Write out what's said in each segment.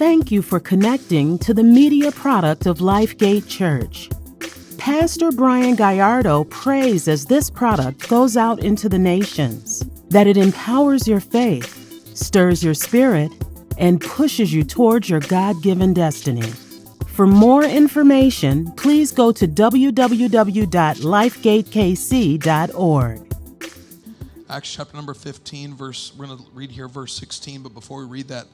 Thank you for connecting to the media product of Lifegate Church. Pastor Brian Gallardo prays as this product goes out into the nations that it empowers your faith, stirs your spirit, and pushes you towards your God given destiny. For more information, please go to www.lifegatekc.org. Acts chapter number 15, verse, we're going to read here verse 16, but before we read that,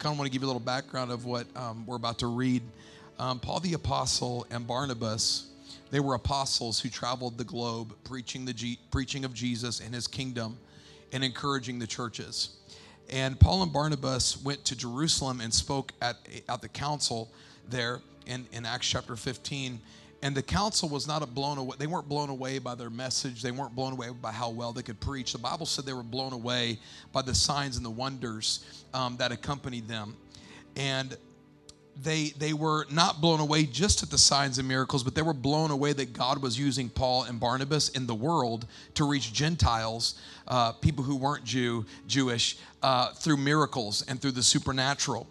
kind of want to give you a little background of what um, we're about to read. Um, Paul the Apostle and Barnabas, they were apostles who traveled the globe preaching, the G- preaching of Jesus and his kingdom and encouraging the churches. And Paul and Barnabas went to Jerusalem and spoke at, at the council there in, in Acts chapter 15. And the council was not blown away. They weren't blown away by their message. They weren't blown away by how well they could preach. The Bible said they were blown away by the signs and the wonders um, that accompanied them. And they they were not blown away just at the signs and miracles, but they were blown away that God was using Paul and Barnabas in the world to reach Gentiles, uh, people who weren't Jew Jewish, uh, through miracles and through the supernatural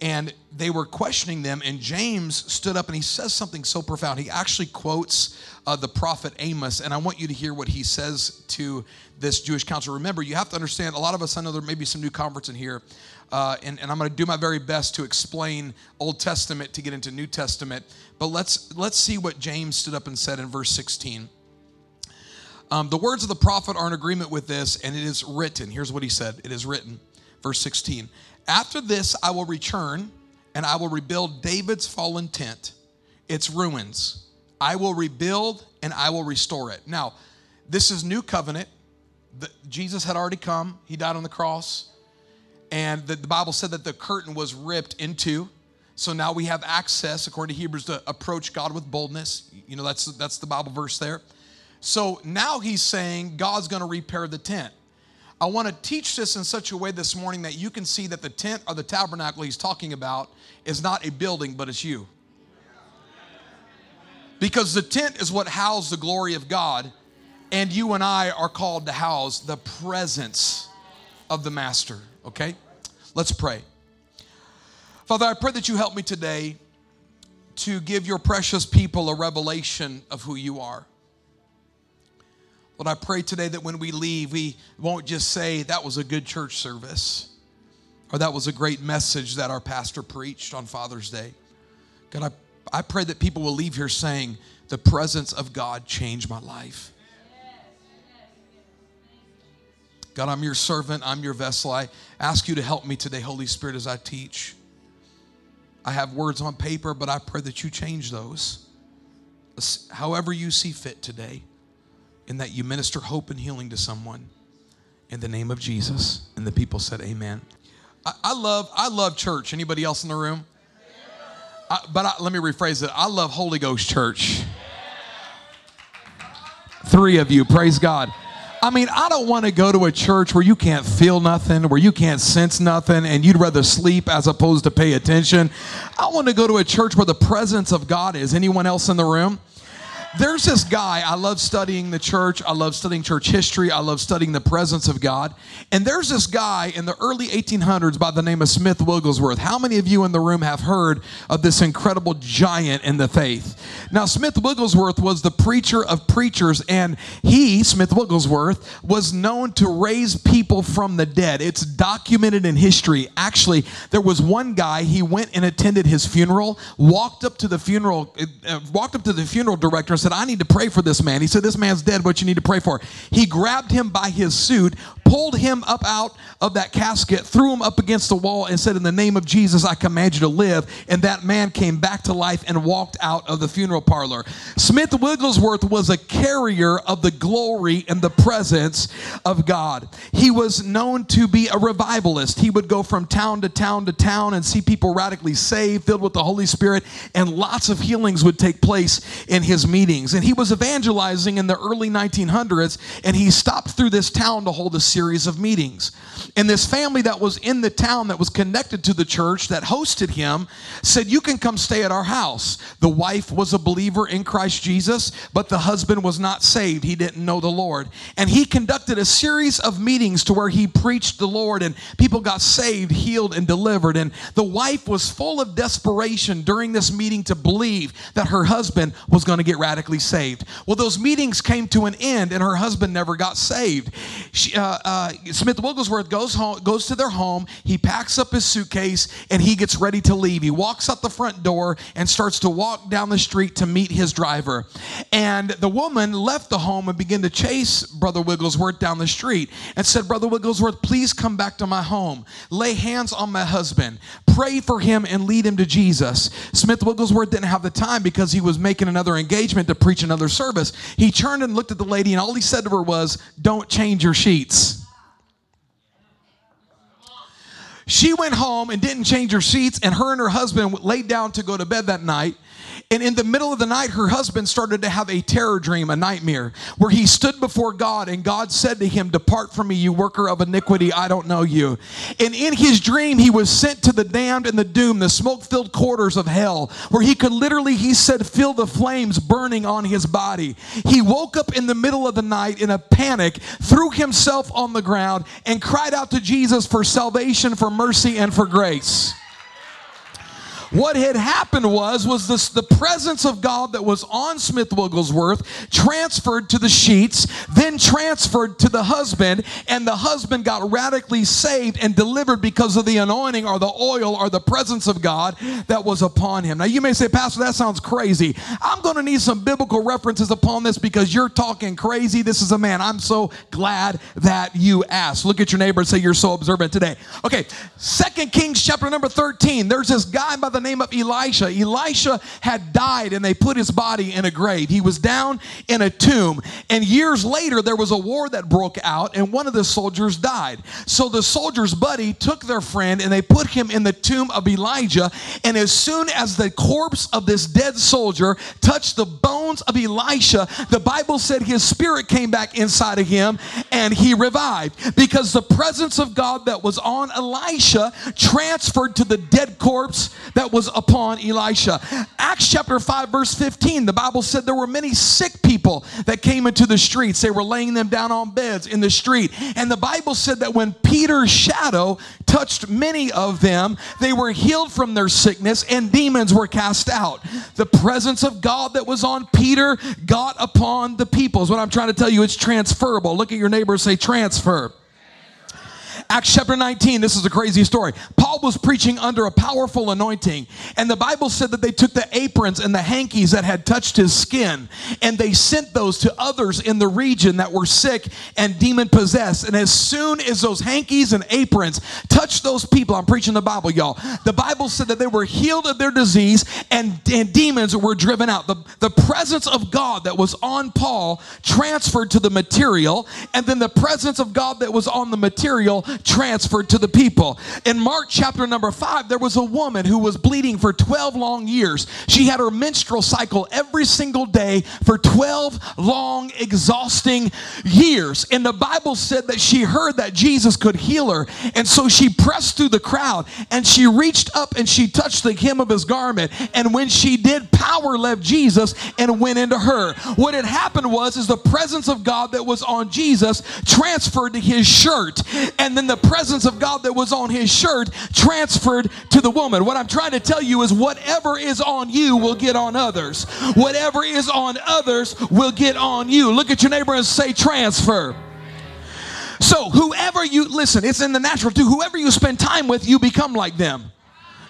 and they were questioning them and james stood up and he says something so profound. He actually quotes uh, the prophet amos and i want you to hear what he says to this jewish council. Remember you have to understand a lot of us i know there may be some new converts in here uh, and, and i'm going to do my very best to explain old testament to get into new testament but let's let's see what james stood up and said in verse 16 um, the words of the prophet are in agreement with this and it is written. Here's what he said. It is written verse 16 after this, I will return and I will rebuild David's fallen tent, its ruins. I will rebuild and I will restore it. Now, this is new covenant. The, Jesus had already come, he died on the cross, and the, the Bible said that the curtain was ripped into. So now we have access, according to Hebrews, to approach God with boldness. You know, that's, that's the Bible verse there. So now he's saying God's going to repair the tent. I want to teach this in such a way this morning that you can see that the tent or the tabernacle he's talking about is not a building, but it's you. Because the tent is what housed the glory of God, and you and I are called to house the presence of the Master, okay? Let's pray. Father, I pray that you help me today to give your precious people a revelation of who you are. Lord, I pray today that when we leave, we won't just say that was a good church service or that was a great message that our pastor preached on Father's Day. God, I, I pray that people will leave here saying, the presence of God changed my life. God, I'm your servant, I'm your vessel. I ask you to help me today, Holy Spirit, as I teach. I have words on paper, but I pray that you change those however you see fit today and that you minister hope and healing to someone in the name of Jesus. And the people said, Amen. I, I love I love church. Anybody else in the room? I, but I, let me rephrase it. I love Holy Ghost church. Three of you, praise God. I mean, I don't want to go to a church where you can't feel nothing, where you can't sense nothing, and you'd rather sleep as opposed to pay attention. I want to go to a church where the presence of God is. Anyone else in the room? There's this guy, I love studying the church, I love studying church history, I love studying the presence of God. And there's this guy in the early 1800s by the name of Smith Wigglesworth. How many of you in the room have heard of this incredible giant in the faith? Now, Smith Wigglesworth was the preacher of preachers, and he, Smith Wigglesworth, was known to raise people from the dead. It's documented in history. Actually, there was one guy, he went and attended his funeral, walked up to the funeral, uh, walked up to the funeral director and said, I need to pray for this man. He said, This man's dead, what you need to pray for. He grabbed him by his suit, pulled him up out of that casket, threw him up against the wall, and said, In the name of Jesus, I command you to live. And that man came back to life and walked out of the funeral parlor. Smith Wigglesworth was a carrier of the glory and the presence of God. He was known to be a revivalist. He would go from town to town to town and see people radically saved, filled with the Holy Spirit, and lots of healings would take place in his meeting meetings. And he was evangelizing in the early 1900s, and he stopped through this town to hold a series of meetings. And this family that was in the town that was connected to the church that hosted him said, You can come stay at our house. The wife was a believer in Christ Jesus, but the husband was not saved. He didn't know the Lord. And he conducted a series of meetings to where he preached the Lord, and people got saved, healed, and delivered. And the wife was full of desperation during this meeting to believe that her husband was going to get radically saved. Well, those meetings came to an end, and her husband never got saved. She, uh, uh, Smith Wigglesworth goes home, goes to their home. He packs up his suitcase, and he gets ready to leave. He walks out the front door and starts to walk down the street to meet his driver. And the woman left the home and began to chase Brother Wigglesworth down the street and said, Brother Wigglesworth, please come back to my home. Lay hands on my husband. Pray for him and lead him to Jesus. Smith Wigglesworth didn't have the time because he was making another engagement to preach another service. He turned and looked at the lady, and all he said to her was, Don't change your sheets. She went home and didn't change her sheets, and her and her husband laid down to go to bed that night. And in the middle of the night, her husband started to have a terror dream, a nightmare, where he stood before God and God said to him, Depart from me, you worker of iniquity, I don't know you. And in his dream, he was sent to the damned and the doomed, the smoke filled quarters of hell, where he could literally, he said, feel the flames burning on his body. He woke up in the middle of the night in a panic, threw himself on the ground, and cried out to Jesus for salvation, for mercy, and for grace. What had happened was was this the presence of God that was on Smith Wigglesworth transferred to the sheets, then transferred to the husband, and the husband got radically saved and delivered because of the anointing or the oil or the presence of God that was upon him. Now you may say, Pastor, that sounds crazy. I'm going to need some biblical references upon this because you're talking crazy. This is a man. I'm so glad that you asked. Look at your neighbor and say you're so observant today. Okay, Second Kings chapter number 13. There's this guy by the name of Elisha. Elisha had died and they put his body in a grave. He was down in a tomb. And years later, there was a war that broke out and one of the soldiers died. So the soldier's buddy took their friend and they put him in the tomb of Elijah. And as soon as the corpse of this dead soldier touched the bones of Elisha, the Bible said his spirit came back inside of him and he revived because the presence of God that was on Elisha transferred to the dead corpse that that was upon Elisha. Acts chapter 5, verse 15, the Bible said there were many sick people that came into the streets. They were laying them down on beds in the street. And the Bible said that when Peter's shadow touched many of them, they were healed from their sickness and demons were cast out. The presence of God that was on Peter got upon the people. Is what I'm trying to tell you. It's transferable. Look at your neighbor say, transfer. Acts chapter 19, this is a crazy story. Paul was preaching under a powerful anointing, and the Bible said that they took the aprons and the hankies that had touched his skin, and they sent those to others in the region that were sick and demon possessed. And as soon as those hankies and aprons touched those people, I'm preaching the Bible, y'all. The Bible said that they were healed of their disease and, and demons were driven out. The, the presence of God that was on Paul transferred to the material, and then the presence of God that was on the material transferred to the people. In Mark chapter number five, there was a woman who was bleeding for 12 long years. She had her menstrual cycle every single day for 12 long, exhausting years. And the Bible said that she heard that Jesus could heal her. And so she pressed through the crowd and she reached up and she touched the hem of his garment. And when she did, power left Jesus and went into her. What had happened was is the presence of God that was on Jesus transferred to his shirt. And then the presence of God that was on his shirt transferred to the woman. What I'm trying to tell you is whatever is on you will get on others. Whatever is on others will get on you. Look at your neighbor and say transfer. So, whoever you listen, it's in the natural too. Whoever you spend time with, you become like them.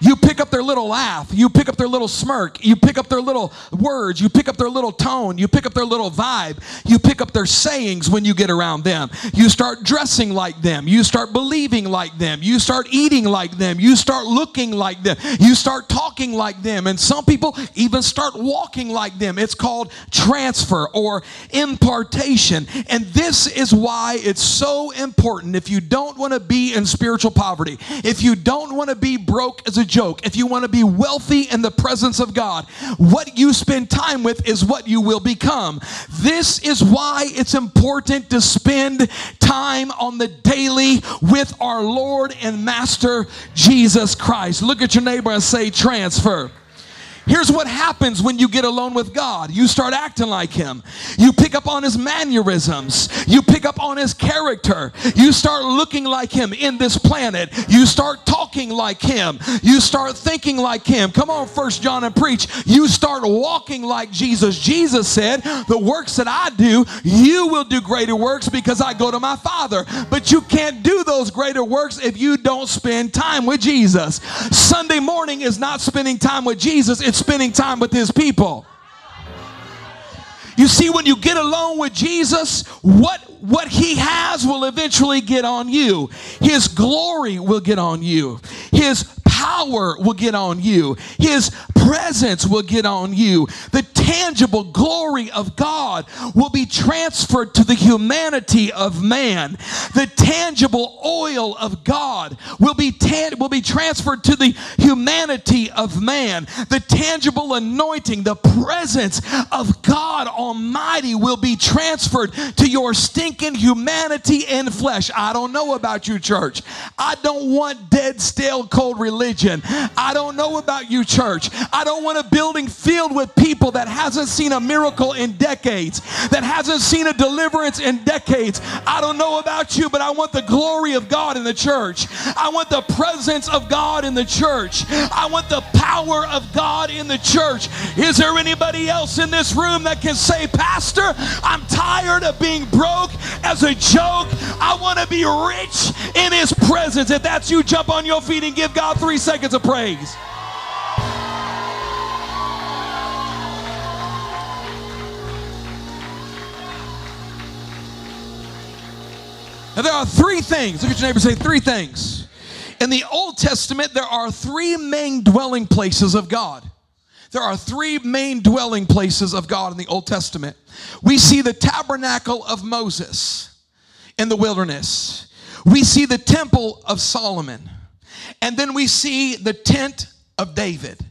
You pick up their little laugh. You pick up their little smirk. You pick up their little words. You pick up their little tone. You pick up their little vibe. You pick up their sayings when you get around them. You start dressing like them. You start believing like them. You start eating like them. You start looking like them. You start talking like them, and some people even start walking like them. It's called transfer or impartation. And this is why it's so important if you don't want to be in spiritual poverty, if you don't want to be broke as a joke, if you want to be wealthy in the presence of God, what you spend time with is what you will become. This is why it's important to spend time on the daily with our Lord and Master Jesus Christ. Look at your neighbor and say, transfer. Here's what happens when you get alone with God. You start acting like Him. You pick up on His mannerisms. You pick up on His character. You start looking like Him in this planet. You start talking like Him. You start thinking like Him. Come on, First John and preach. You start walking like Jesus. Jesus said, The works that I do, you will do greater works because I go to my Father. But you can't do those greater works if you don't spend time with Jesus. Sunday morning is not spending time with Jesus, it's spending time with his people. You see, when you get alone with Jesus, what, what he has will eventually get on you. His glory will get on you. His power will get on you. His presence will get on you. The tangible glory of God will be transferred to the humanity of man. The tangible oil of God will be tan- will be transferred to the humanity of man. The tangible anointing, the presence of God Almighty will be transferred to your stinking humanity and flesh. I don't know about you, church. I don't want dead, stale, cold religion. I don't know about you, church. I don't want a building filled with people that hasn't seen a miracle in decades, that hasn't seen a deliverance in decades. I don't know about you, but I want the glory of God in the church. I want the presence of God in the church. I want the power of God in the church. Is there anybody else in this room that can say, Pastor, I'm tired of being broke as a joke? I want to be rich in His presence. If that's you, jump on your feet and give God three seconds of praise. Now, there are three things. Look at your neighbor say three things. In the Old Testament, there are three main dwelling places of God. There are three main dwelling places of God in the Old Testament. We see the tabernacle of Moses in the wilderness, we see the temple of Solomon, and then we see the tent of David.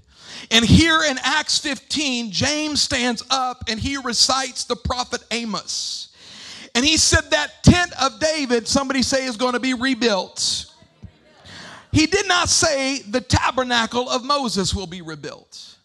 And here in Acts 15, James stands up and he recites the prophet Amos. And he said that tent of David, somebody say, is going to be rebuilt. He did not say the tabernacle of Moses will be rebuilt.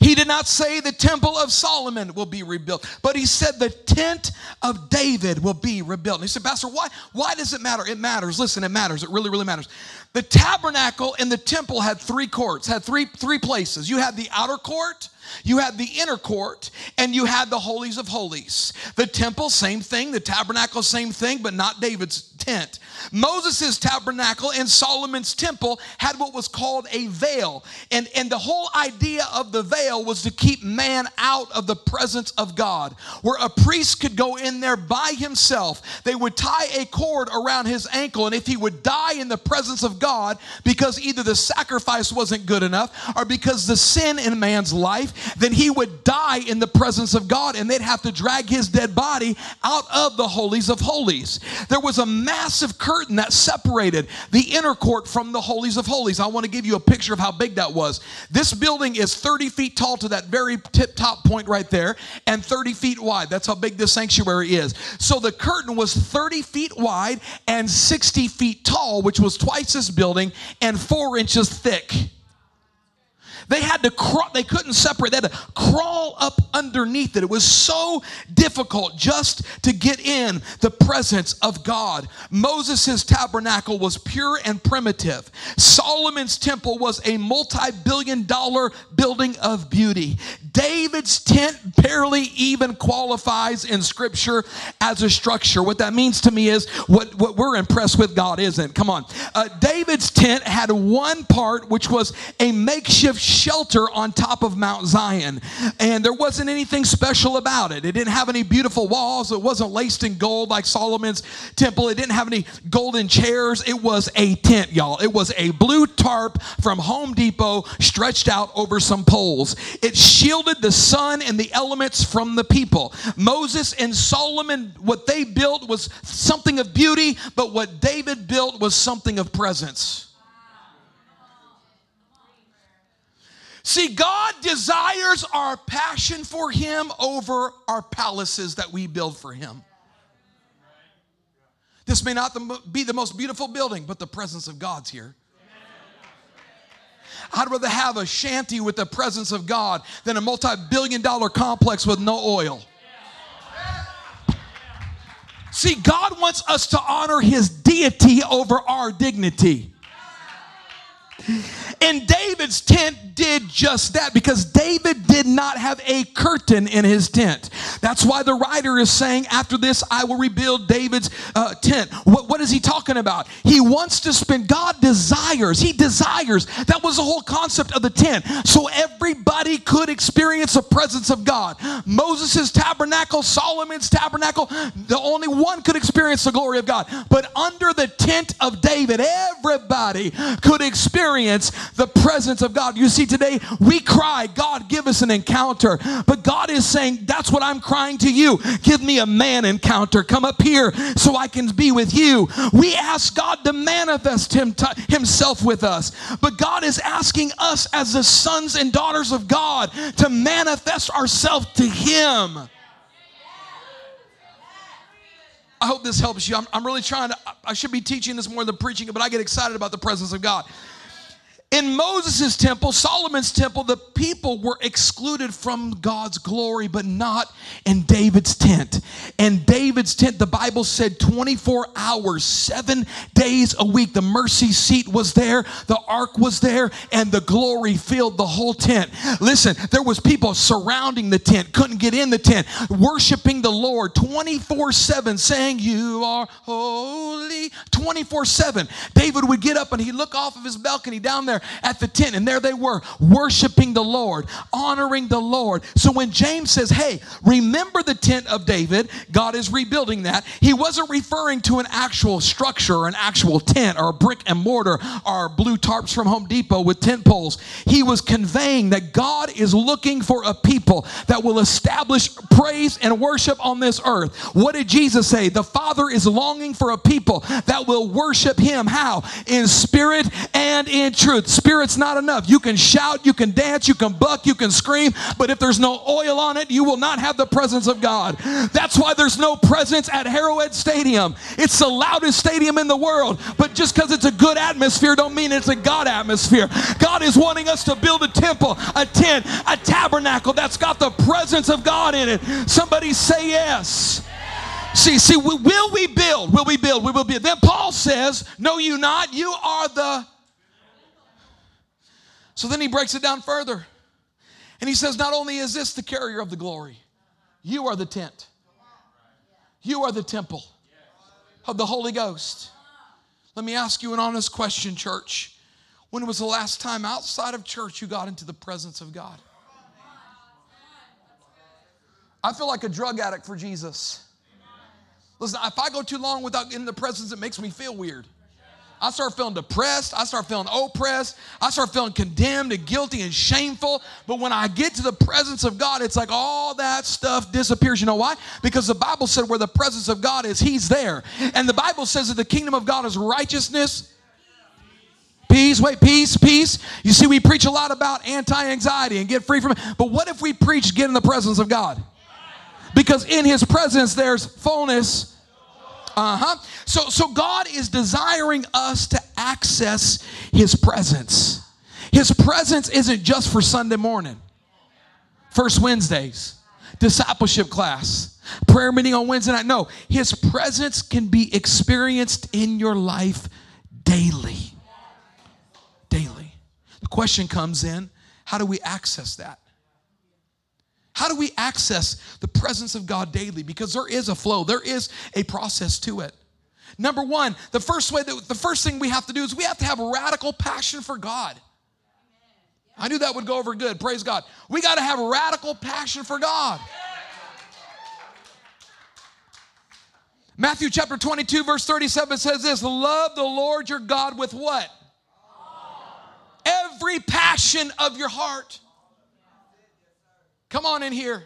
He did not say the temple of Solomon will be rebuilt, but he said the tent of David will be rebuilt. And he said, Pastor, why, why does it matter? It matters. Listen, it matters. It really, really matters. The tabernacle and the temple had three courts, had three, three places. You had the outer court, you had the inner court and you had the holies of holies. The temple, same thing. The tabernacle, same thing, but not David's tent. Moses' tabernacle and Solomon's temple had what was called a veil. And, and the whole idea of the veil was to keep man out of the presence of God, where a priest could go in there by himself. They would tie a cord around his ankle, and if he would die in the presence of God because either the sacrifice wasn't good enough or because the sin in man's life, then he would die in the presence of God, and they'd have to drag his dead body out of the holies of holies. There was a massive curtain that separated the inner court from the holies of holies. I want to give you a picture of how big that was. This building is 30 feet tall to that very tip top point right there, and 30 feet wide. That's how big this sanctuary is. So the curtain was 30 feet wide and 60 feet tall, which was twice this building and four inches thick. They had to crawl, they couldn't separate, they had to crawl up underneath it. It was so difficult just to get in the presence of God. Moses' tabernacle was pure and primitive. Solomon's temple was a multi billion dollar building of beauty. David's tent barely even qualifies in scripture as a structure. What that means to me is what, what we're impressed with God isn't. Come on. Uh, David's tent had one part which was a makeshift shelter on top of Mount Zion. And there wasn't anything special about it. It didn't have any beautiful walls, it wasn't laced in gold like Solomon's temple, it didn't have any golden chairs. It was a tent, y'all. It was a blue tarp from Home Depot stretched out over some poles. It shielded the sun and the elements from the people. Moses and Solomon, what they built was something of beauty, but what David built was something of presence. See, God desires our passion for Him over our palaces that we build for Him. This may not be the most beautiful building, but the presence of God's here. I'd rather have a shanty with the presence of God than a multi billion dollar complex with no oil. See, God wants us to honor His deity over our dignity. And David's tent did just that because David did not have a curtain in his tent. That's why the writer is saying, After this, I will rebuild David's uh, tent. What, what is he talking about? He wants to spend, God desires, he desires. That was the whole concept of the tent. So everybody could experience the presence of God. Moses' tabernacle, Solomon's tabernacle, the only one could experience the glory of God. But under the tent of David, everybody could experience the presence of God. You see, today we cry, God, give us an encounter. But God is saying, That's what I'm crying to you. Give me a man encounter. Come up here so I can be with you. We ask God to manifest him to, Himself with us. But God is asking us as the sons and daughters of God to manifest ourselves to Him. I hope this helps you. I'm, I'm really trying to, I should be teaching this more than preaching but I get excited about the presence of God. In Moses' temple, Solomon's temple, the people were excluded from God's glory, but not in David's tent. And David's tent, the Bible said 24 hours, seven days a week. The mercy seat was there, the ark was there, and the glory filled the whole tent. Listen, there was people surrounding the tent, couldn't get in the tent, worshiping the Lord 24 7, saying, You are holy 24 7. David would get up and he'd look off of his balcony down there there at the tent, and there they were worshiping the Lord, honoring the Lord. So when James says, Hey, remember the tent of David, God is rebuilding that, he wasn't referring to an actual structure or an actual tent or a brick and mortar or blue tarps from Home Depot with tent poles. He was conveying that God is looking for a people that will establish praise and worship on this earth. What did Jesus say? The Father is longing for a people that will worship Him. How? In spirit and in truth. Spirit's not enough. You can shout, you can dance, you can buck, you can scream, but if there's no oil on it, you will not have the presence of God. That's why there's no presence at Arrowhead Stadium. It's the loudest stadium in the world, but just because it's a good atmosphere don't mean it's a God atmosphere. God is wanting us to build a temple, a tent, a tabernacle that's got the presence of God in it. Somebody say yes. See, see, will we build? Will we build? We will build. Then Paul says, No, you not. You are the so then he breaks it down further. And he says, Not only is this the carrier of the glory, you are the tent, you are the temple of the Holy Ghost. Let me ask you an honest question, church. When was the last time outside of church you got into the presence of God? I feel like a drug addict for Jesus. Listen, if I go too long without getting the presence, it makes me feel weird. I start feeling depressed. I start feeling oppressed. I start feeling condemned and guilty and shameful. But when I get to the presence of God, it's like all that stuff disappears. You know why? Because the Bible said where the presence of God is, He's there. And the Bible says that the kingdom of God is righteousness. Peace, wait, peace, peace. You see, we preach a lot about anti anxiety and get free from it. But what if we preach get in the presence of God? Because in His presence, there's fullness uh huh. So, so God is desiring us to access His presence. His presence isn't just for Sunday morning, first Wednesdays, discipleship class, prayer meeting on Wednesday night. No, His presence can be experienced in your life daily. Daily. The question comes in how do we access that? How do we access the presence of God daily? Because there is a flow, there is a process to it. Number one, the first way that the first thing we have to do is we have to have radical passion for God. I knew that would go over good. Praise God. We got to have radical passion for God. Matthew chapter 22, verse 37 says this Love the Lord your God with what? Every passion of your heart. Come on in here.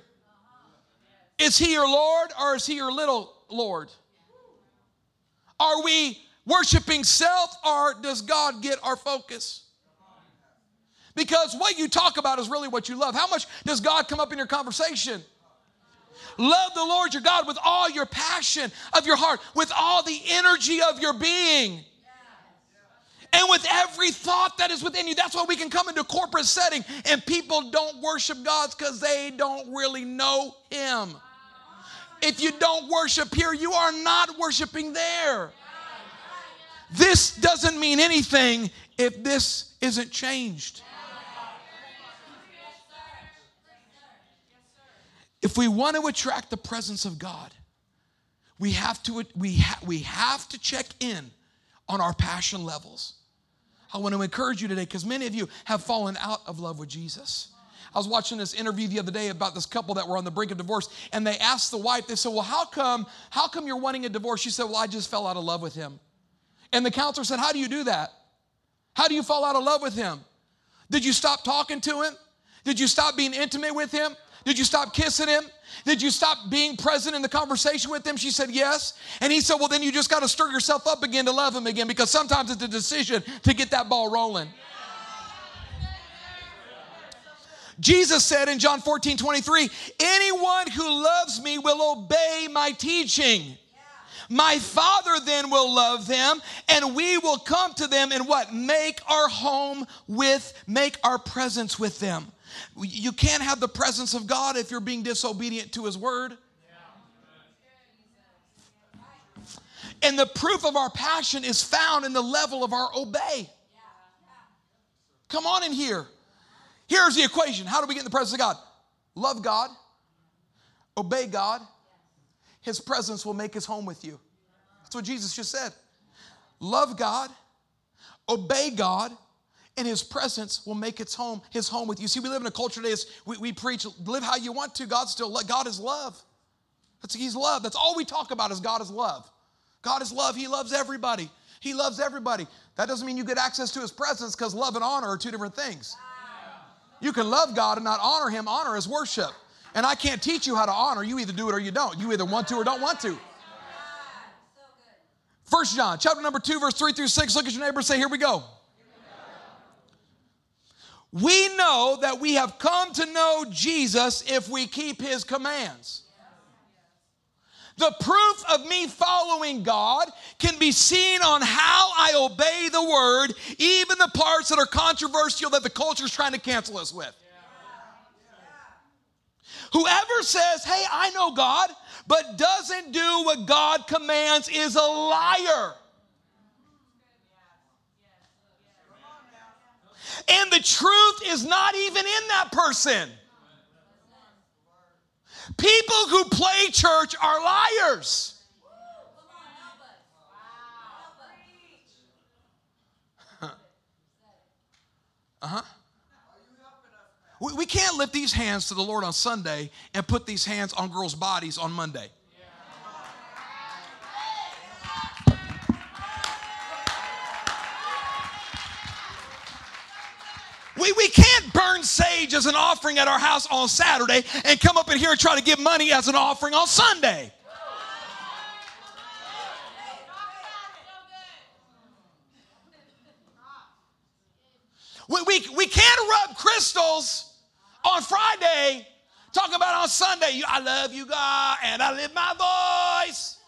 Is he your Lord or is he your little Lord? Are we worshiping self or does God get our focus? Because what you talk about is really what you love. How much does God come up in your conversation? Love the Lord your God with all your passion of your heart, with all the energy of your being. And with every thought that is within you. That's why we can come into corporate setting and people don't worship God because they don't really know Him. If you don't worship here, you are not worshiping there. This doesn't mean anything if this isn't changed. If we want to attract the presence of God, we have to, we, ha- we have to check in on our passion levels. I want to encourage you today because many of you have fallen out of love with Jesus. I was watching this interview the other day about this couple that were on the brink of divorce, and they asked the wife, they said, Well, how come, how come you're wanting a divorce? She said, Well, I just fell out of love with him. And the counselor said, How do you do that? How do you fall out of love with him? Did you stop talking to him? Did you stop being intimate with him? Did you stop kissing him? Did you stop being present in the conversation with him? She said, Yes. And he said, Well, then you just got to stir yourself up again to love him again because sometimes it's a decision to get that ball rolling. Jesus said in John 14, 23, anyone who loves me will obey my teaching. My Father then will love them, and we will come to them and what? Make our home with, make our presence with them. You can't have the presence of God if you're being disobedient to His word. And the proof of our passion is found in the level of our obey. Come on in here. Here's the equation. How do we get in the presence of God? Love God, obey God, His presence will make His home with you. That's what Jesus just said. Love God, obey God, and his presence will make its home his home with you. See we live in a culture today we, we preach live how you want to. God still god is love. That's he's love. That's all we talk about is god is love. God is love. He loves everybody. He loves everybody. That doesn't mean you get access to his presence because love and honor are two different things. You can love god and not honor him. Honor is worship. And i can't teach you how to honor. You either do it or you don't. You either want to or don't want to. First John, chapter number two, verse three through six. Look at your neighbor say, Here we go we know that we have come to know Jesus if we keep his commands. The proof of me following God can be seen on how I obey the word, even the parts that are controversial that the culture is trying to cancel us with. Whoever says, Hey, I know God, but doesn't do what God commands is a liar. And the truth is not even in that person. People who play church are liars. Uh huh. We, we can't lift these hands to the Lord on Sunday and put these hands on girls' bodies on Monday. We, we can't burn sage as an offering at our house on Saturday and come up in here and try to give money as an offering on Sunday. We, we, we can't rub crystals on Friday, talk about on Sunday, I love you, God, and I live my voice.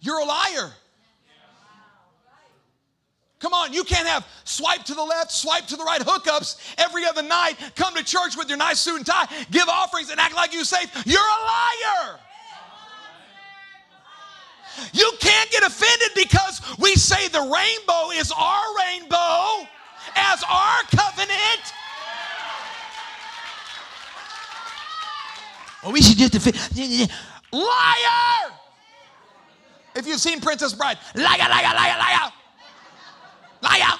You're a liar. Come on, you can't have swipe to the left, swipe to the right hookups every other night, come to church with your nice suit and tie, give offerings, and act like you saved. You're a liar. You can't get offended because we say the rainbow is our rainbow as our covenant. Well, we should just defend. Liar! If you've seen Princess Bride, liar, liar, liar, liar. Liar.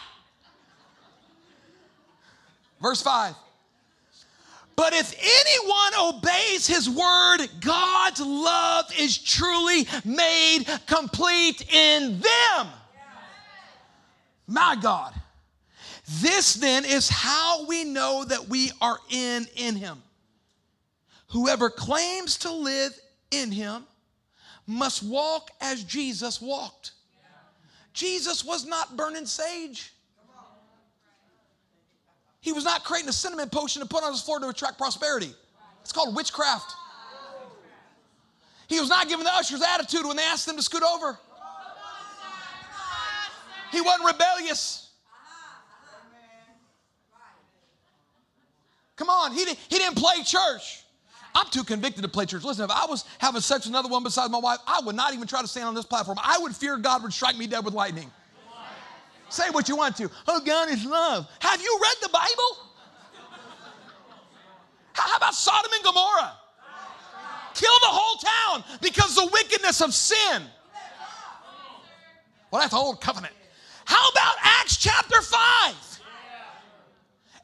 Verse 5. But if anyone obeys his word, God's love is truly made complete in them. My God. This then is how we know that we are in in him. Whoever claims to live in him must walk as Jesus walked. Jesus was not burning sage. He was not creating a cinnamon potion to put on his floor to attract prosperity. It's called witchcraft. He was not giving the ushers attitude when they asked them to scoot over. He wasn't rebellious. Come on, he, he didn't play church. I'm too convicted to play church. Listen, if I was having sex with another one besides my wife, I would not even try to stand on this platform. I would fear God would strike me dead with lightning. Say what you want to. Oh, God is love. Have you read the Bible? How about Sodom and Gomorrah? Kill the whole town because the wickedness of sin. Well, that's the old covenant. How about Acts chapter 5?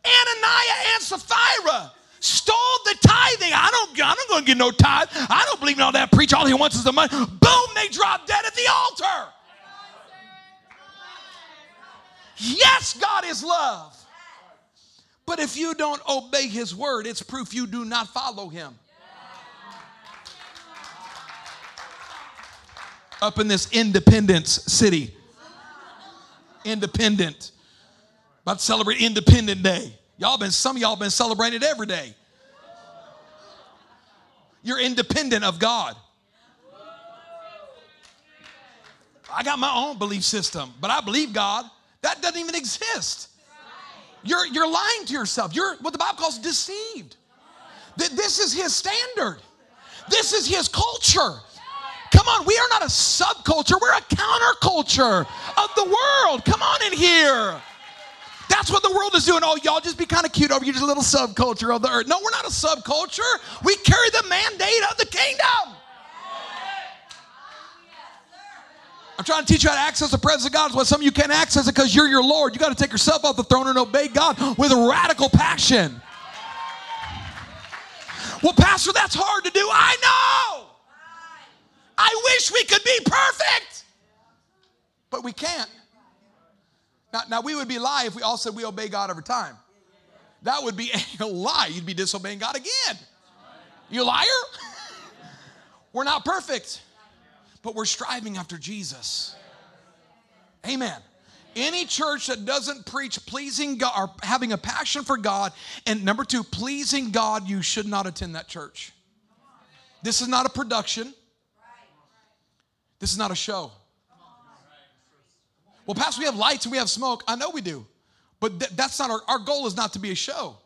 Ananias and Sapphira stole the tithing. I don't, I'm not going to get no tithe. I don't believe in all that preach. All he wants is the money. Boom, they drop dead at the altar. Yes, God is love. But if you don't obey his word, it's proof you do not follow him. Up in this Independence City. Independent. About to celebrate Independent Day. Y'all been, some of y'all been celebrating it every day. You're independent of God. I got my own belief system, but I believe God. That doesn't even exist. You're, you're lying to yourself. You're what the Bible calls deceived. That This is his standard. This is his culture. Come on, we are not a subculture, we're a counterculture of the world. Come on in here. That's what the world is doing. Oh, y'all just be kind of cute over. You're just a little subculture of the earth. No, we're not a subculture. We carry the mandate of the kingdom. I'm trying to teach you how to access the presence of God. What some of you can't access it because you're your Lord. You got to take yourself off the throne and obey God with radical passion. Well, Pastor, that's hard to do. I know. I wish we could be perfect, but we can't. Now, now, we would be lying if we all said we obey God every time. That would be a lie. You'd be disobeying God again. You liar? we're not perfect, but we're striving after Jesus. Amen. Any church that doesn't preach pleasing God or having a passion for God, and number two, pleasing God, you should not attend that church. This is not a production. This is not a show. Well, Pastor, we have lights and we have smoke. I know we do. But th- that's not our, our goal is not to be a show.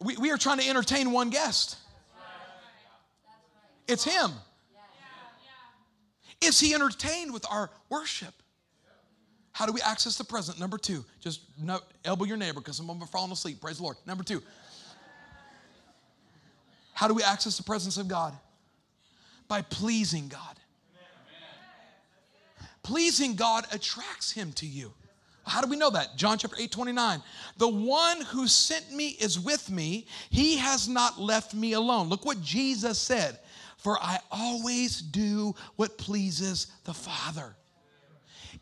We, we are trying to entertain one guest. It's him. Is he entertained with our worship? How do we access the present? Number two, just no, elbow your neighbor because some of them are falling asleep. Praise the Lord. Number two, how do we access the presence of God? By pleasing God. Pleasing God attracts him to you. How do we know that? John chapter 8, 29. The one who sent me is with me. He has not left me alone. Look what Jesus said. For I always do what pleases the Father.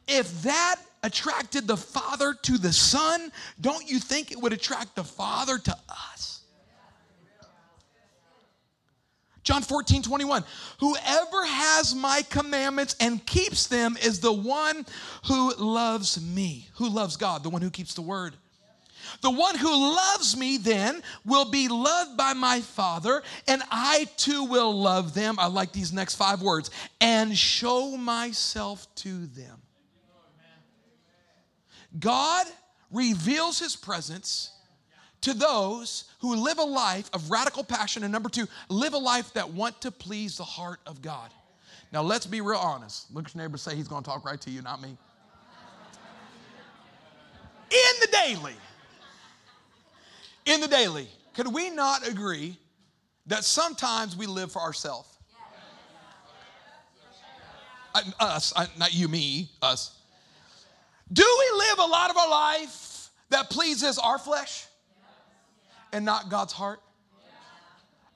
If that attracted the Father to the Son, don't you think it would attract the Father to us? John 14, 21. Whoever has my commandments and keeps them is the one who loves me. Who loves God? The one who keeps the word. The one who loves me then will be loved by my Father, and I too will love them. I like these next five words and show myself to them. God reveals his presence to those who live a life of radical passion. And number two, live a life that want to please the heart of God. Now, let's be real honest. Look at your neighbor say he's going to talk right to you, not me. In the daily, in the daily, could we not agree that sometimes we live for ourselves? Uh, us, I, not you, me, us. Do we live a lot of our life that pleases our flesh and not God's heart?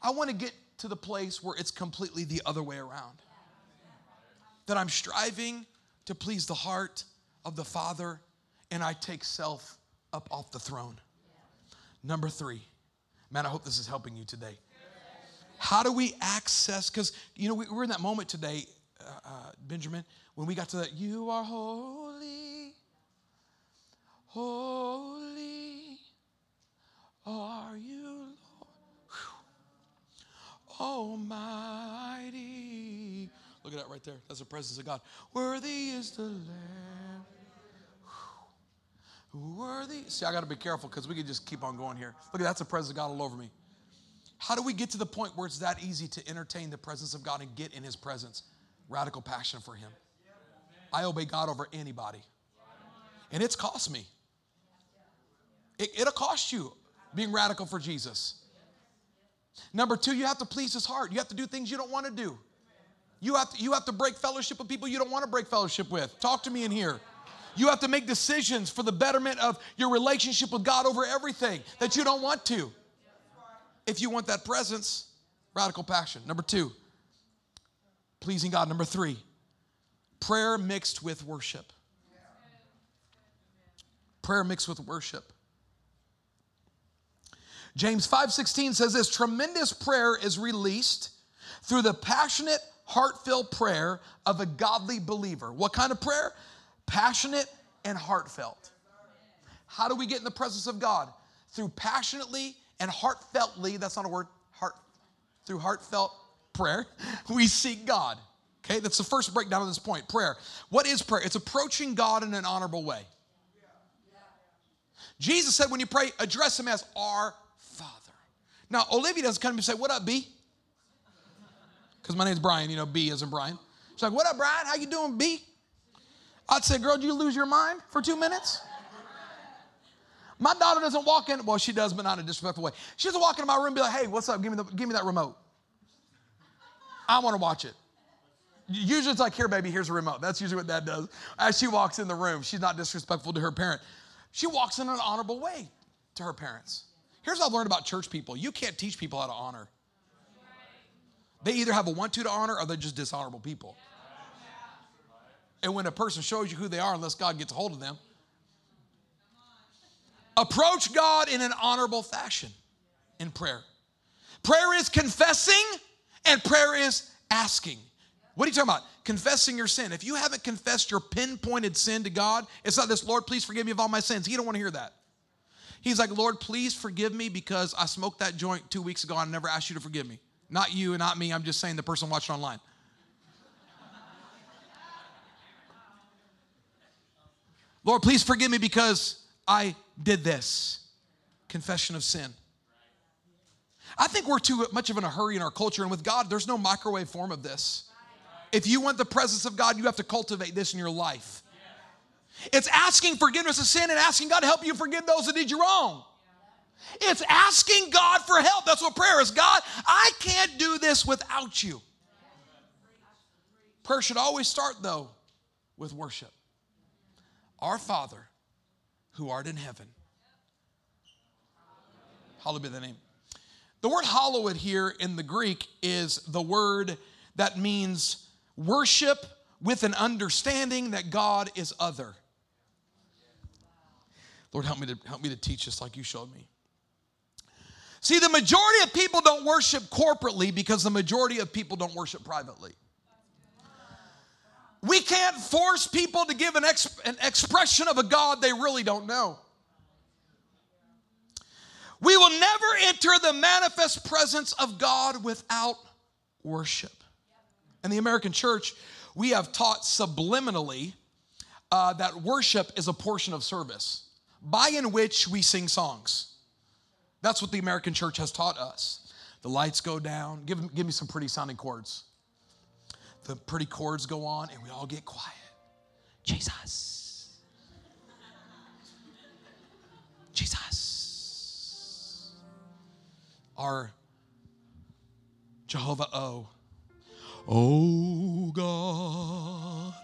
I want to get to the place where it's completely the other way around. That I'm striving to please the heart of the Father and I take self up off the throne. Number three, man, I hope this is helping you today. How do we access? Because, you know, we, are in that moment today, uh, uh, Benjamin, when we got to that, you are holy, holy are you, Lord, Almighty. Look at that right there. That's the presence of God. Worthy is the Lamb. Worthy. See, I got to be careful because we could just keep on going here. Look, at that's the presence of God all over me. How do we get to the point where it's that easy to entertain the presence of God and get in His presence? Radical passion for Him. I obey God over anybody. And it's cost me. It, it'll cost you being radical for Jesus. Number two, you have to please His heart. You have to do things you don't want to do. You have to, you have to break fellowship with people you don't want to break fellowship with. Talk to me in here. You have to make decisions for the betterment of your relationship with God over everything that you don't want to. If you want that presence, radical passion. Number two, pleasing God. Number three, prayer mixed with worship. Prayer mixed with worship. James 5:16 says this tremendous prayer is released through the passionate heartfelt prayer of a godly believer. What kind of prayer? Passionate and heartfelt. How do we get in the presence of God? Through passionately and heartfeltly, that's not a word, heart, through heartfelt prayer, we seek God. Okay, that's the first breakdown of this point prayer. What is prayer? It's approaching God in an honorable way. Jesus said when you pray, address him as our. Now, Olivia doesn't come to me and say, What up, B? Because my name's Brian, you know, B isn't Brian. She's like, What up, Brian? How you doing, B? I'd say, Girl, do you lose your mind for two minutes? My daughter doesn't walk in, well, she does, but not in a disrespectful way. She doesn't walk into my room and be like, hey, what's up? Give me, the, give me that remote. I want to watch it. Usually it's like, here, baby, here's a remote. That's usually what dad does. As she walks in the room, she's not disrespectful to her parent. She walks in an honorable way to her parents. Here's what I've learned about church people you can't teach people how to honor. They either have a want to to honor or they're just dishonorable people. And when a person shows you who they are, unless God gets a hold of them, approach God in an honorable fashion in prayer. Prayer is confessing and prayer is asking. What are you talking about? Confessing your sin. If you haven't confessed your pinpointed sin to God, it's not this, Lord, please forgive me of all my sins. He don't want to hear that. He's like, Lord, please forgive me because I smoked that joint two weeks ago and I never asked you to forgive me. Not you and not me. I'm just saying the person watching online. Lord, please forgive me because I did this. Confession of sin. I think we're too much of in a hurry in our culture, and with God, there's no microwave form of this. If you want the presence of God, you have to cultivate this in your life. It's asking forgiveness of sin and asking God to help you forgive those that did you wrong. It's asking God for help. That's what prayer is. God, I can't do this without you. Prayer should always start, though, with worship. Our Father, who art in heaven. Hallowed be the name. The word hallowed here in the Greek is the word that means worship with an understanding that God is other. Lord, help me to help me to teach this like you showed me. See, the majority of people don't worship corporately because the majority of people don't worship privately. We can't force people to give an, exp- an expression of a God they really don't know. We will never enter the manifest presence of God without worship. In the American church, we have taught subliminally uh, that worship is a portion of service by in which we sing songs. That's what the American church has taught us. The lights go down. Give, give me some pretty sounding chords the pretty chords go on and we all get quiet. Jesus. Jesus. Our Jehovah O. Oh God.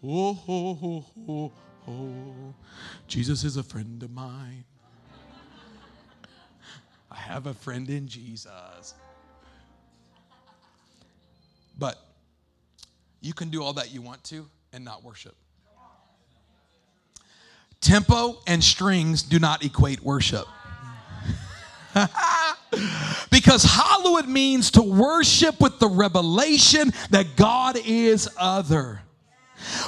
Oh, oh, oh, oh, oh. Jesus is a friend of mine. I have a friend in Jesus. But you can do all that you want to and not worship. Tempo and strings do not equate worship. because hallowed means to worship with the revelation that God is other.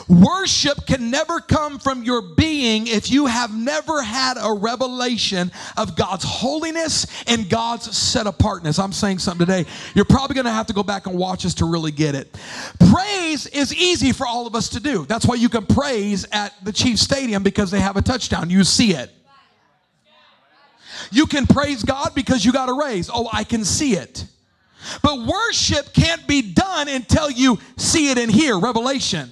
Worship can never come from your being if you have never had a revelation of God's holiness and God's set apartness. I'm saying something today. You're probably going to have to go back and watch us to really get it. Praise is easy for all of us to do. That's why you can praise at the Chiefs Stadium because they have a touchdown. You see it. You can praise God because you got a raise. Oh, I can see it. But worship can't be done until you see it in here. Revelation.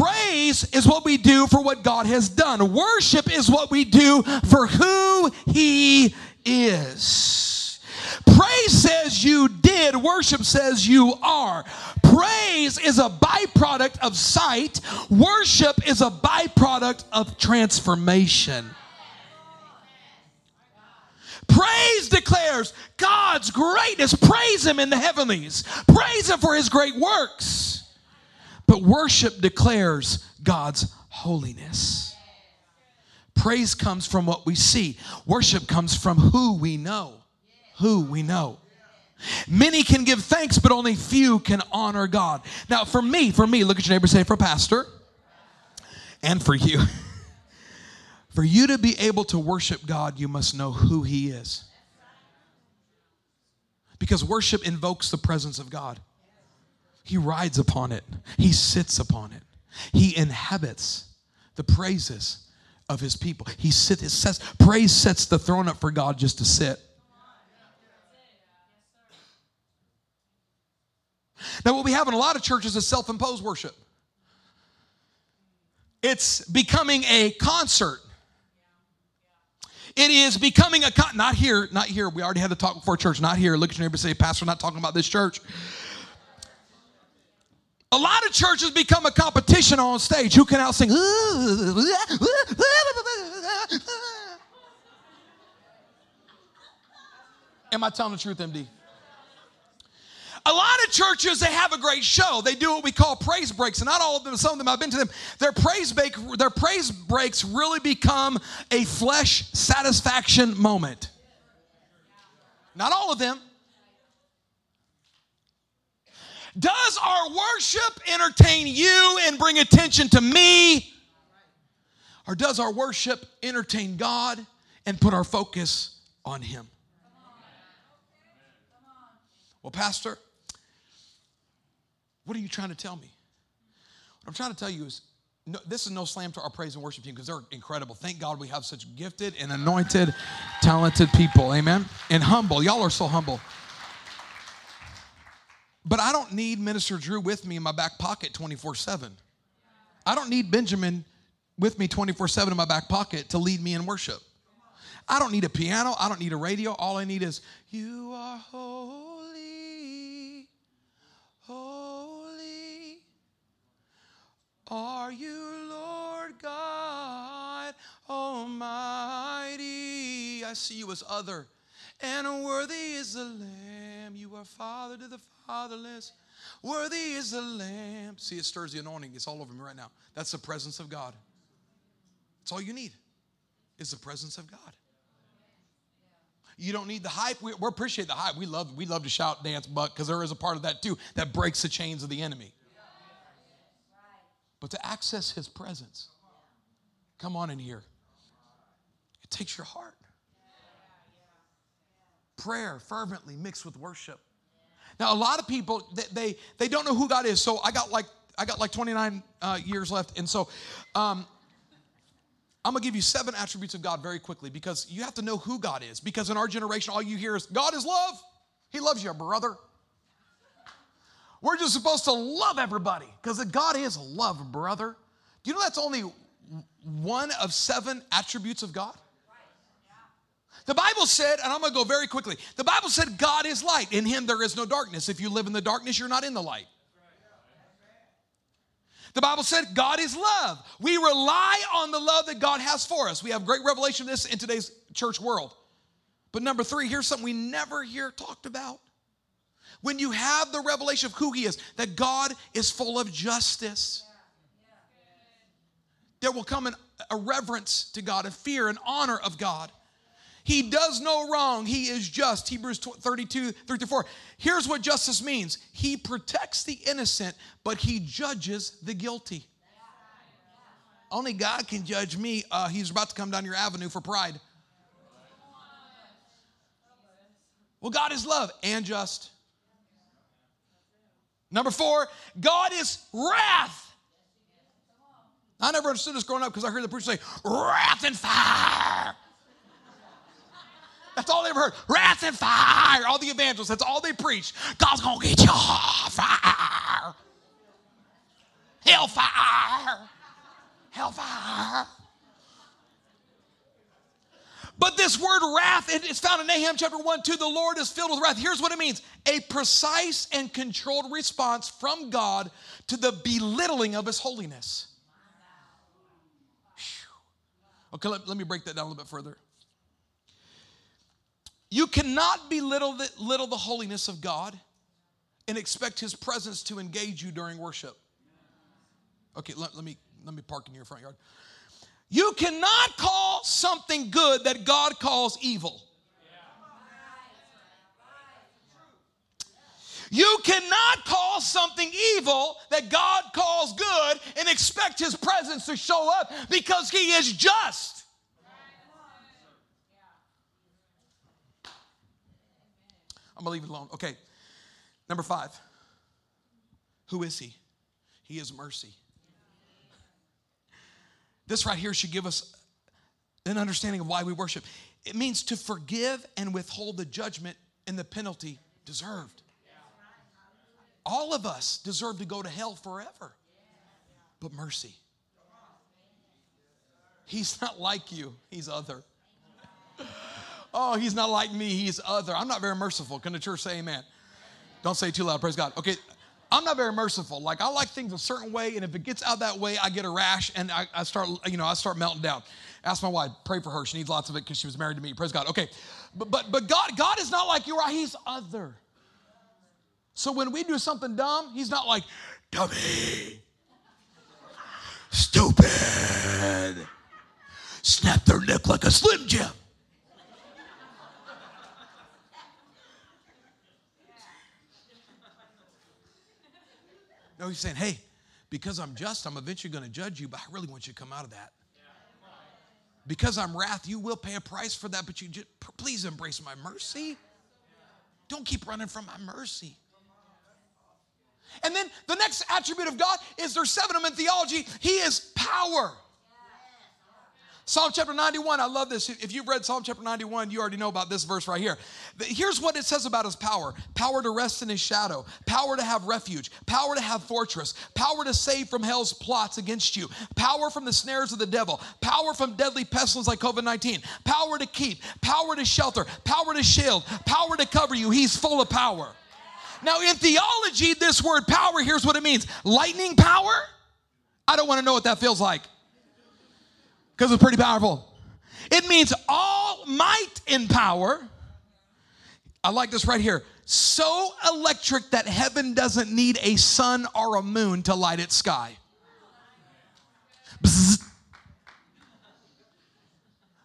Praise is what we do for what God has done. Worship is what we do for who He is. Praise says you did, worship says you are. Praise is a byproduct of sight, worship is a byproduct of transformation. Praise declares God's greatness. Praise Him in the heavenlies. Praise Him for His great works. But worship declares God's holiness. Praise comes from what we see, worship comes from who we know. Who we know. Many can give thanks, but only few can honor God. Now, for me, for me, look at your neighbor, say, for pastor, and for you. For you to be able to worship God, you must know who He is. Because worship invokes the presence of God. He rides upon it, He sits upon it, He inhabits the praises of His people. He sits, it says, praise sets the throne up for God just to sit. Now, what we have in a lot of churches is self imposed worship. It's becoming a concert. It is becoming a con- not here, not here. We already had the talk before church. Not here. Look at your neighbor say, Pastor, not talking about this church. A lot of churches become a competition on stage. Who can out sing? Am I telling the truth, MD? A lot of churches, they have a great show. They do what we call praise breaks, and not all of them, some of them I've been to them. Their praise break, their praise breaks really become a flesh satisfaction moment. Not all of them. Does our worship entertain you and bring attention to me? Or does our worship entertain God and put our focus on Him? Well, Pastor, what are you trying to tell me? What I'm trying to tell you is no, this is no slam to our praise and worship team because they're incredible. Thank God we have such gifted and anointed, talented people. Amen. And humble. Y'all are so humble. But I don't need Minister Drew with me in my back pocket 24 7. I don't need Benjamin with me 24 7 in my back pocket to lead me in worship. I don't need a piano. I don't need a radio. All I need is, You are holy, holy. Are you Lord God Almighty? I see you as other. And worthy is the Lamb. You are Father to the fatherless. Worthy is the Lamb. See, it stirs the anointing. It's all over me right now. That's the presence of God. That's all you need is the presence of God. You don't need the hype. We, we appreciate the hype. We love, we love to shout, dance, buck, because there is a part of that too that breaks the chains of the enemy. But to access his presence, come on in here. It takes your heart. Prayer fervently mixed with worship. Now, a lot of people they, they, don't know who God is. So I got like I got like 29 uh, years left, and so um, I'm gonna give you seven attributes of God very quickly because you have to know who God is. Because in our generation, all you hear is God is love. He loves you, brother. We're just supposed to love everybody because God is love, brother. Do you know that's only one of seven attributes of God? The Bible said, and I'm going to go very quickly. The Bible said God is light. In him there is no darkness. If you live in the darkness, you're not in the light. The Bible said God is love. We rely on the love that God has for us. We have great revelation of this in today's church world. But number three, here's something we never hear talked about. When you have the revelation of who He is, that God is full of justice, there will come an, a reverence to God, a fear, an honor of God. He does no wrong. He is just. Hebrews 32, 34. Here's what justice means He protects the innocent, but He judges the guilty. Only God can judge me. Uh, he's about to come down your avenue for pride. Well, God is love and just. Number four, God is wrath. I never understood this growing up because I heard the preacher say, wrath and fire. That's all they ever heard. Wrath and fire. All the evangelists, that's all they preach. God's gonna get you. Hell fire. Hellfire. Hellfire. But this word wrath, it is found in Nahum chapter 1 2. The Lord is filled with wrath. Here's what it means a precise and controlled response from God to the belittling of his holiness. Okay, let, let me break that down a little bit further. You cannot belittle the, little the holiness of God and expect his presence to engage you during worship. Okay, let, let me let me park in your front yard. You cannot call something good that God calls evil. You cannot call something evil that God calls good and expect his presence to show up because he is just. I'm gonna leave it alone. Okay, number five. Who is he? He is mercy. This right here should give us an understanding of why we worship. It means to forgive and withhold the judgment and the penalty deserved. All of us deserve to go to hell forever, but mercy. He's not like you, he's other. Oh, he's not like me, he's other. I'm not very merciful. Can the church say amen? Don't say too loud, praise God. Okay, I'm not very merciful. Like I like things a certain way, and if it gets out that way, I get a rash and I, I start, you know, I start melting down. Ask my wife, pray for her. She needs lots of it because she was married to me. Praise God. Okay, but but but God, God is not like you are. He's other. So when we do something dumb, He's not like dummy, stupid, snap their neck like a slim jim. No, he's saying, hey, because I'm just, I'm eventually going to judge you, but I really want you to come out of that. Because I'm wrath, you will pay a price for that, but you just, please embrace my mercy. Don't keep running from my mercy. And then the next attribute of God is there's seven of them in theology. He is power. Psalm chapter 91, I love this. If you've read Psalm chapter 91, you already know about this verse right here. Here's what it says about his power. Power to rest in his shadow, power to have refuge, power to have fortress, power to save from hell's plots against you, power from the snares of the devil, power from deadly pestilence like COVID 19, power to keep, power to shelter, power to shield, power to cover you. He's full of power. Now, in theology, this word power, here's what it means. Lightning power. I don't want to know what that feels like because it's pretty powerful. It means all might and power. I like this right here. So electric that heaven doesn't need a sun or a moon to light its sky.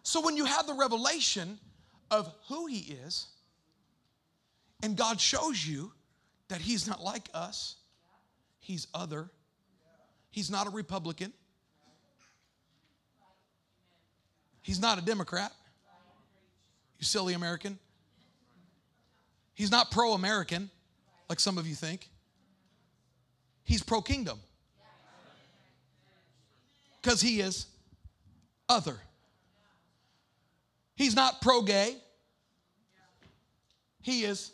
So when you have the revelation of who he is, and God shows you that he's not like us, he's other, he's not a Republican. He's not a Democrat. You silly American. He's not pro American, like some of you think. He's pro kingdom. Because he is other. He's not pro gay. He is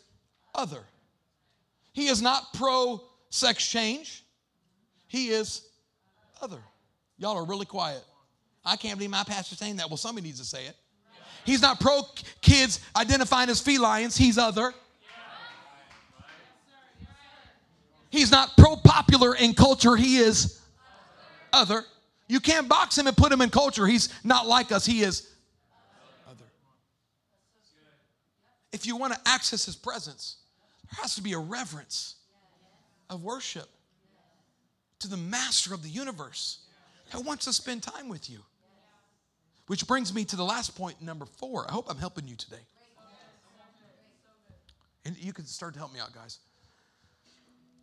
other. He is not pro sex change. He is other. Y'all are really quiet. I can't believe my pastor's saying that. Well, somebody needs to say it. He's not pro kids identifying as felines, he's other. He's not pro popular in culture, he is other. You can't box him and put him in culture. He's not like us, he is other. If you want to access his presence, there has to be a reverence of worship to the master of the universe that wants to spend time with you. Which brings me to the last point, number four. I hope I'm helping you today. And you can start to help me out, guys.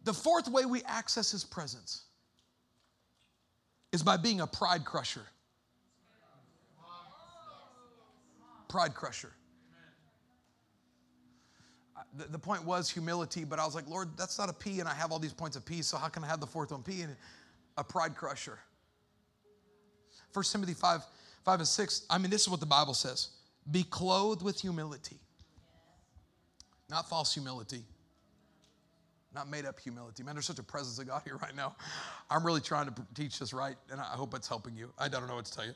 The fourth way we access his presence is by being a pride crusher. Pride crusher. The, the point was humility, but I was like, Lord, that's not a P, and I have all these points of P, so how can I have the fourth one P? And a pride crusher. 1 Timothy 5, 5 and 6, I mean, this is what the Bible says be clothed with humility, not false humility not made up humility. Man, there's such a presence of God here right now. I'm really trying to teach this right, and I hope it's helping you. I don't know what to tell you.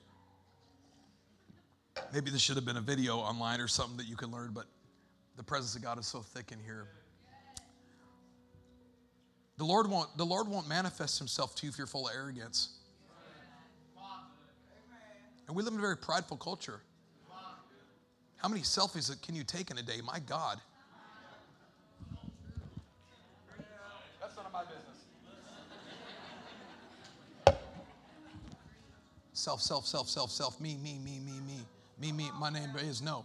Maybe this should have been a video online or something that you can learn, but the presence of God is so thick in here. The Lord won't, the Lord won't manifest himself to you if you're full of arrogance. And we live in a very prideful culture. How many selfies can you take in a day? My God. That's none of my business. Self, self, self, self, self, me, me, me, me, me, me, me. My name is no.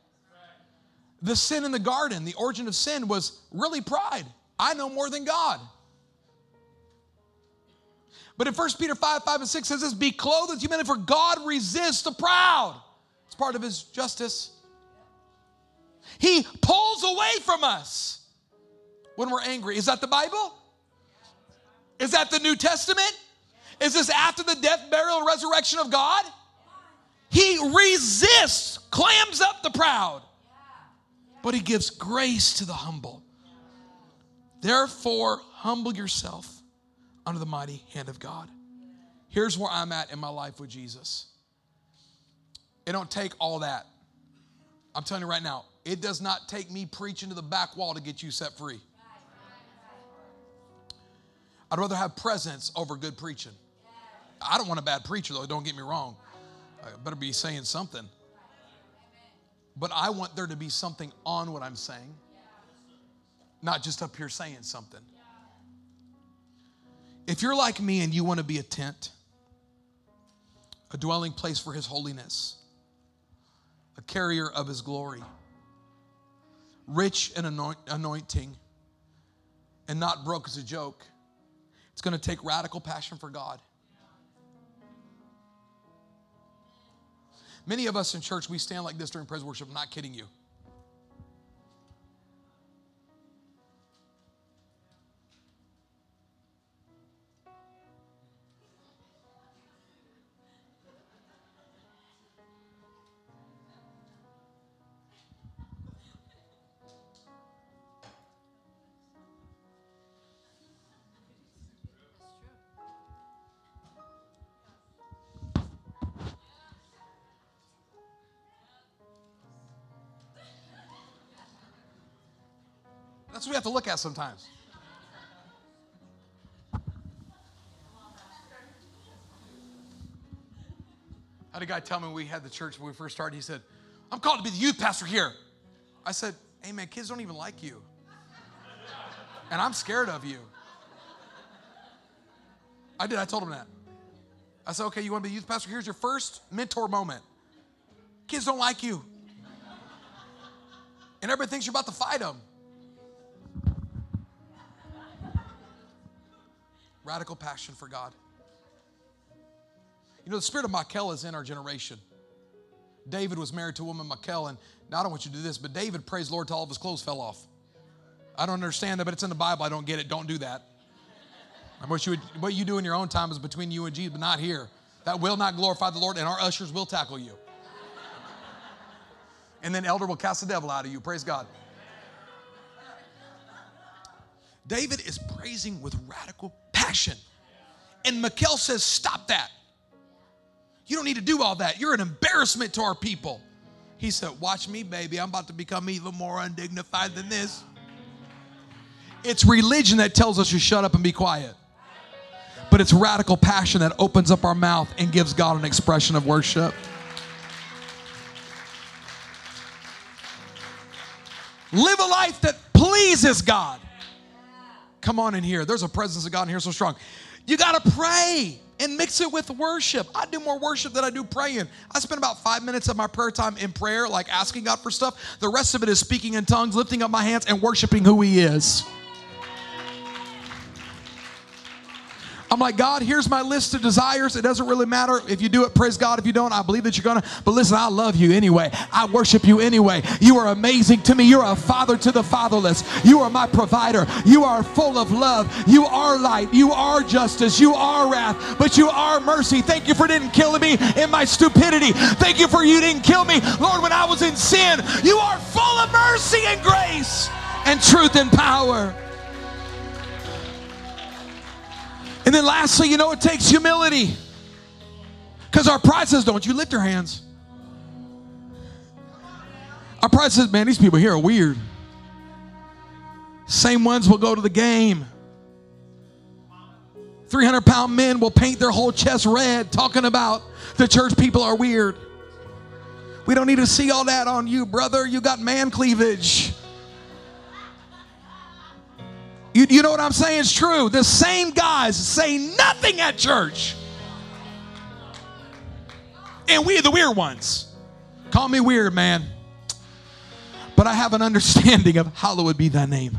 The sin in the garden, the origin of sin was really pride. I know more than God. But in 1 Peter 5, 5 and 6 says this, be clothed with humility, for God resists the proud. It's part of his justice. He pulls away from us when we're angry. Is that the Bible? Is that the New Testament? Is this after the death, burial, and resurrection of God? He resists, clams up the proud, but he gives grace to the humble. Therefore, humble yourself under the mighty hand of God. Here's where I'm at in my life with Jesus. It don't take all that. I'm telling you right now, it does not take me preaching to the back wall to get you set free. I'd rather have presence over good preaching. I don't want a bad preacher, though, don't get me wrong. I better be saying something. But I want there to be something on what I'm saying, not just up here saying something. If you're like me and you want to be a tent, a dwelling place for His holiness, a carrier of His glory, rich in anointing, and not broke as a joke, it's going to take radical passion for God. Many of us in church, we stand like this during praise worship. I'm not kidding you. That's what we have to look at sometimes. I had a guy tell me we had the church when we first started, he said, I'm called to be the youth pastor here. I said, Hey man, kids don't even like you. And I'm scared of you. I did, I told him that. I said, Okay, you want to be youth pastor? Here's your first mentor moment. Kids don't like you. And everybody thinks you're about to fight them. Radical passion for God. You know, the spirit of Michal is in our generation. David was married to a woman, Michal, and now I don't want you to do this, but David, praise Lord, till all of his clothes fell off. I don't understand that, but it's in the Bible. I don't get it. Don't do that. And what you, would, what you do in your own time is between you and Jesus, but not here. That will not glorify the Lord, and our ushers will tackle you. And then elder will cast the devil out of you. Praise God. David is praising with radical passion. And Michal says, Stop that. You don't need to do all that. You're an embarrassment to our people. He said, Watch me, baby. I'm about to become even more undignified than this. It's religion that tells us to shut up and be quiet. But it's radical passion that opens up our mouth and gives God an expression of worship. Live a life that pleases God. Come on in here. There's a presence of God in here so strong. You got to pray and mix it with worship. I do more worship than I do praying. I spend about five minutes of my prayer time in prayer, like asking God for stuff. The rest of it is speaking in tongues, lifting up my hands, and worshiping who He is. I'm like, God, here's my list of desires. It doesn't really matter if you do it, praise God. If you don't, I believe that you're gonna. But listen, I love you anyway. I worship you anyway. You are amazing to me. You're a father to the fatherless. You are my provider. You are full of love. You are light. You are justice. You are wrath. But you are mercy. Thank you for didn't killing me in my stupidity. Thank you for you didn't kill me, Lord, when I was in sin. You are full of mercy and grace and truth and power. And then lastly, you know, it takes humility. Because our pride says, don't you lift your hands. Our pride says, man, these people here are weird. Same ones will go to the game. 300 pound men will paint their whole chest red talking about the church people are weird. We don't need to see all that on you, brother. You got man cleavage. You, you know what I'm saying? It's true. The same guys say nothing at church. And we're the weird ones. Call me weird, man. But I have an understanding of hallowed be thy name.